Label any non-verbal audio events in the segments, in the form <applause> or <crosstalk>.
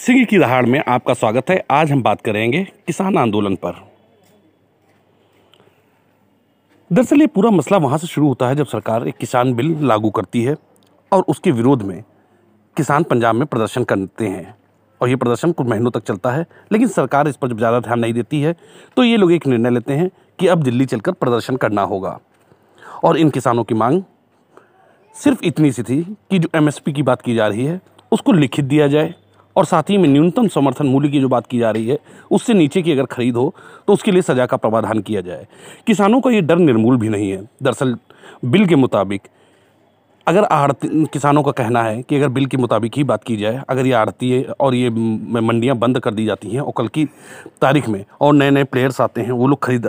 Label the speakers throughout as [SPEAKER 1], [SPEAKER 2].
[SPEAKER 1] सिंह की दहाड़ में आपका स्वागत है। आज हम बात करेंगे किसान आंदोलन पर। दरअसल ये पूरा मसला वहाँ से शुरू होता है जब सरकार एक किसान बिल लागू करती है और उसके विरोध में किसान पंजाब में प्रदर्शन करते हैं। और ये प्रदर्शन कुछ महीनों तक चलता है, लेकिन सरकार इस पर जब ज़्यादा ध्यान नहीं देती है तो ये लोग एक निर्णय लेते हैं कि अब दिल्ली चलकर प्रदर्शन करना होगा। और इन किसानों की मांग सिर्फ़ इतनी सी थी कि जो एमएसपी की बात की जा रही है, उसको लिखित दिया जाए। और साथ ही में न्यूनतम समर्थन मूल्य की जो बात की जा रही है, उससे नीचे की अगर खरीद हो तो उसके लिए सजा का प्रावधान किया जाए। किसानों का ये डर निर्मूल भी नहीं है। दरअसल, बिल के मुताबिक अगर आड़ती किसानों का कहना है कि अगर बिल के मुताबिक ही बात की जाए, अगर ये आड़ती है और ये मंडियाँ बंद कर दी जाती हैं, और कल की तारीख में और नए नए प्लेयर्स आते हैं, वो लोग खरीद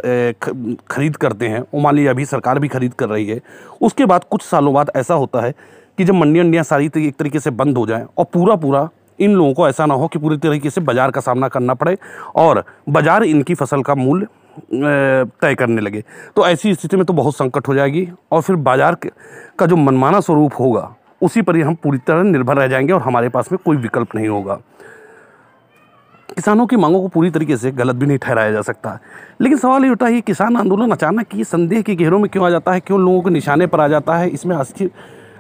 [SPEAKER 1] खरीद करते हैं वो मान लीजिए अभी सरकार भी खरीद कर रही है, उसके बाद कुछ सालों बाद ऐसा होता है कि जब मंडियाँ वंडियाँ सारी एक तरीके से बंद हो जाएँ और पूरा पूरा इन लोगों को ऐसा ना हो कि पूरी तरीके से बाज़ार का सामना करना पड़े और बाज़ार इनकी फ़सल का मूल्य तय करने लगे। तो ऐसी स्थिति में तो बहुत संकट हो जाएगी और फिर बाज़ार का जो मनमाना स्वरूप होगा, उसी पर ही हम पूरी तरह निर्भर रह जाएँगे और हमारे पास में कोई विकल्प नहीं होगा। किसानों की मांगों को पूरी तरीके से गलत भी नहीं ठहराया जा सकता। लेकिन सवाल ये उठा है किसान आंदोलन अचानक ये संदेह के घेरों में क्यों आ जाता है, क्यों लोगों के निशाने पर आ जाता है, इसमें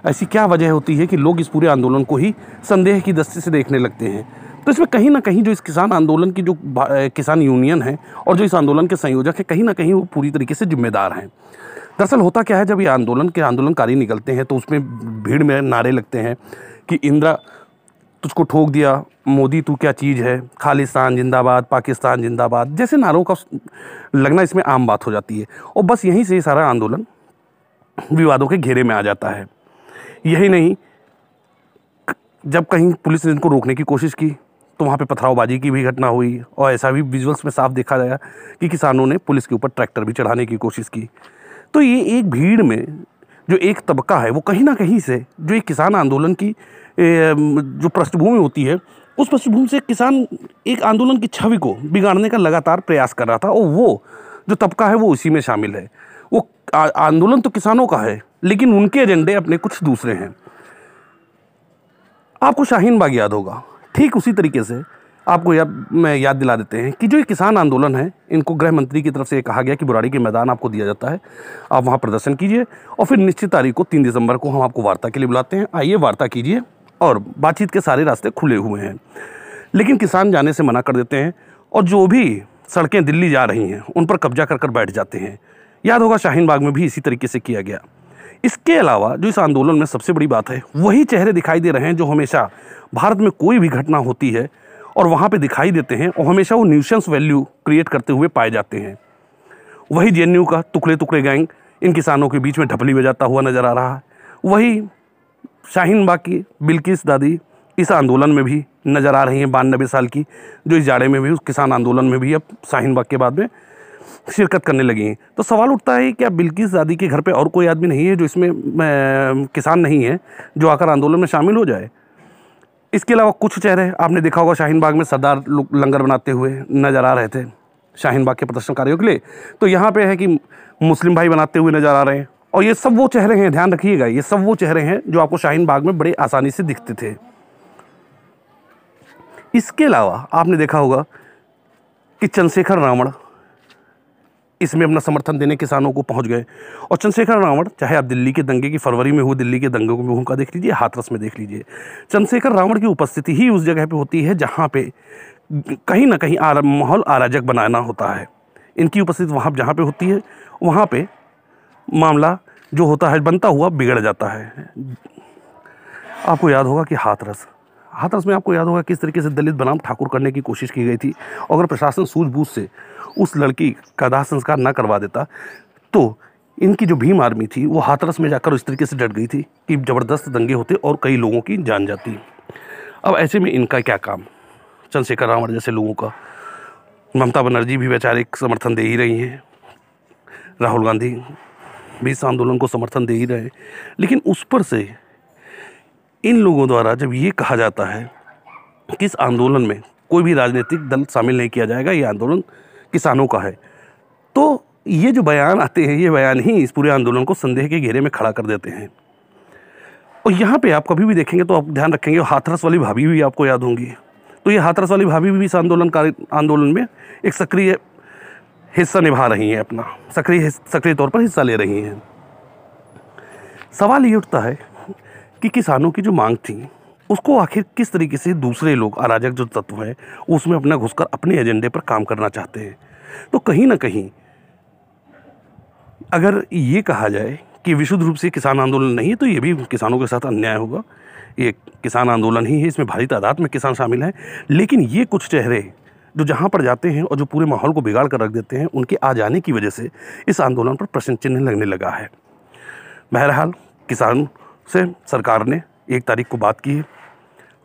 [SPEAKER 1] ऐसी क्या वजह होती है कि लोग इस पूरे आंदोलन को ही संदेह की दृष्टि से देखने लगते हैं? तो इसमें कहीं ना कहीं जो इस किसान आंदोलन की जो किसान यूनियन है और जो इस आंदोलन के संयोजक है, कहीं ना कहीं वो पूरी तरीके से जिम्मेदार हैं। दरअसल होता क्या है, जब ये आंदोलन के आंदोलनकारी निकलते हैं तो उसमें भीड़ में नारे लगते हैं कि इंदिरा, तुझको ठोक दिया, मोदी तू क्या चीज़ है? खालिस्तान जिंदाबाद, पाकिस्तान जिंदाबाद, जैसे नारों का लगना इसमें आम बात हो जाती है। और बस यहीं से सारा आंदोलन विवादों के घेरे में आ जाता है। यही नहीं जब कहीं पुलिस ने इनको रोकने की कोशिश की तो वहाँ पे पथरावबाजी की भी घटना हुई और ऐसा भी विजुअल्स में साफ़ देखा गया कि किसानों ने पुलिस के ऊपर ट्रैक्टर भी चढ़ाने की कोशिश की। तो ये एक भीड़ में जो एक तबका है, वो कहीं ना कहीं से जो एक किसान आंदोलन की जो पृष्ठभूमि होती है, उस पृष्ठभूमि से किसान एक आंदोलन की छवि को बिगाड़ने का लगातार प्रयास कर रहा था और वो जो तबका है, वो उसी में शामिल है। वो आंदोलन तो किसानों का है लेकिन उनके एजेंडे अपने कुछ दूसरे हैं। आपको शाहीन बाग याद होगा। ठीक उसी तरीके से आपको याद मैं याद दिला देते हैं कि जो ये किसान आंदोलन है, इनको गृह मंत्री की तरफ़ से कहा गया कि बुराड़ी के मैदान आपको दिया जाता है। आप वहाँ प्रदर्शन कीजिए और फिर निश्चित तारीख को तीन दिसंबर को हम आपको वार्ता के लिए बुलाते हैं। आइए वार्ता कीजिए और बातचीत के सारे रास्ते खुले हुए हैं। लेकिन किसान जाने से मना कर देते हैं और जो भी सड़कें दिल्ली जा रही हैं, उन पर कब्जा कर कर बैठ जाते हैं। याद होगा शाहीन बाग में भी इसी तरीके से किया गया। इसके अलावा जो इस आंदोलन में सबसे बड़ी बात है, वही चेहरे दिखाई दे रहे हैं जो हमेशा भारत में कोई भी घटना होती है और वहाँ पे दिखाई देते हैं और हमेशा वो न्यूशंस वैल्यू क्रिएट करते हुए पाए जाते हैं। वही जे का टुकड़े टुकड़े गैंग इन किसानों के बीच में ढपली बजाता हुआ नज़र आ रहा है। वही शाहीन बाग की बिल्किस दादी इस आंदोलन में भी नज़र आ रही हैं बानबे साल की, जो इस जाड़े में भी, उस किसान आंदोलन में भी अब शाहीन बाग के बाद में शिरकत करने लगी हैं। तो सवाल उठता है, क्या बिल्किस दादी के घर पर और कोई आदमी नहीं है जो इसमें किसान नहीं है, जो आकर आंदोलन में शामिल हो जाए? इसके अलावा कुछ चेहरे, आपने देखा होगा शाहीन बाग में सरदार लंगर बनाते हुए नज़र आ रहे थे, शाहीन बाग के प्रदर्शनकारियों के लिए। तो यहाँ पे है कि मुस्लिम भाई बनाते हुए नज़र आ रहे हैं। और ये सब वो चेहरे हैं, ध्यान रखिएगा, ये सब वो चेहरे हैं जो आपको शाहीन बाग में बड़े आसानी से दिखते थे। इसके अलावा आपने देखा होगा कि चंद्रशेखर रावण इसमें अपना समर्थन देने किसानों को पहुँच गए। और चंद्रशेखर रावण चाहे आप दिल्ली के दंगे की फरवरी में हुए दिल्ली के दंगों में हुआ देख लीजिए हाथरस में देख लीजिए। चंद्रशेखर रावण की उपस्थिति ही उस जगह पर होती है जहाँ पे कहीं ना कहीं आर, माहौल अराजक बनाना होता है। इनकी उपस्थिति वहाँ जहाँ पर होती है वहाँ पर मामला जो होता है बनता हुआ बिगड़ जाता है। आपको याद होगा कि हाथरस हाथरस में आपको याद होगा किस तरीके से दलित बनाम ठाकुर करने की कोशिश की गई थी। और अगर प्रशासन सूझबूझ से उस लड़की का दाह संस्कार ना करवा देता। तो इनकी जो भीम आर्मी थी, वो हाथरस में जाकर उस तरीके से डट गई थी कि ज़बरदस्त दंगे होते और कई लोगों की जान जाती। अब ऐसे में इनका क्या काम? चंद्रशेखर रावण जैसे लोगों का। ममता बनर्जी भी बेचारे समर्थन दे ही रही हैं। राहुल गांधी भी इस आंदोलन को समर्थन दे ही रहे लेकिन उस पर से इन लोगों द्वारा जब ये कहा जाता है कि इस आंदोलन में कोई भी राजनीतिक दल शामिल नहीं किया जाएगा, ये आंदोलन किसानों का है। तो ये जो बयान आते हैं, ये बयान ही इस पूरे आंदोलन को संदेह के घेरे में खड़ा कर देते हैं। और यहाँ पे आप कभी भी देखेंगे तो आप ध्यान रखेंगे हाथरस वाली भाभी भी आपको याद होंगी। तो ये हाथरस वाली भाभी भी इस आंदोलन आंदोलन में एक सक्रिय हिस्सा निभा रही हैं अपना, सक्रिय सक्रिय तौर पर हिस्सा ले रही हैं। सवाल ये उठता है कि किसानों की जो मांग थी उसको आखिर किस तरीके से दूसरे लोग, अराजक जो तत्व हैं, उसमें अपना घुसकर अपने एजेंडे पर काम करना चाहते हैं? तो कहीं ना कहीं, अगर ये कहा जाए कि विशुद्ध रूप से किसान आंदोलन नहीं है तो ये भी किसानों के साथ अन्याय होगा। ये किसान आंदोलन ही है, इसमें भारी तादाद में किसान शामिल हैं। लेकिन ये कुछ चेहरे जो जहाँ पर जाते हैं और जो पूरे माहौल को बिगाड़ कर रख देते हैं, उनके आ जाने की वजह से इस आंदोलन पर प्रश्न चिन्ह लगने लगा है। बहरहाल, किसान से सरकार ने एक तारीख को बात की है।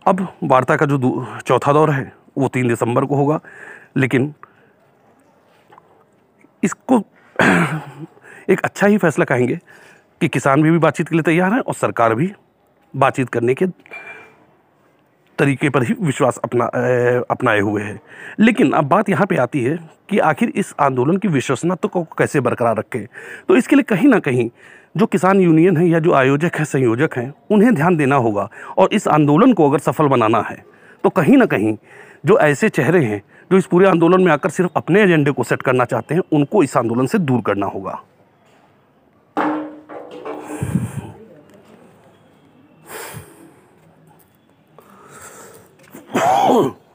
[SPEAKER 1] अब वार्ता का जो चौथा दौर है वो तीन दिसंबर को होगा लेकिन इसको <clears throat> एक अच्छा ही फैसला कहेंगे कि किसान भी, भी बातचीत के लिए तैयार हैं और सरकार भी बातचीत करने के तरीके पर ही विश्वास अपना अपनाए हुए हैं। लेकिन अब बात यहाँ पे आती है कि आखिर इस आंदोलन की विश्वसनीयता को कैसे बरकरार रखें? तो इसके लिए कहीं ना कहीं जो किसान यूनियन है या जो आयोजक हैं, संयोजक हैं, उन्हें ध्यान देना होगा और इस आंदोलन को अगर सफल बनाना है तो कहीं ना कहीं जो ऐसे चेहरे हैं, जो इस पूरे आंदोलन में आकर सिर्फ़ अपने एजेंडे को सेट करना चाहते हैं, उनको इस आंदोलन से दूर करना होगा। Oh!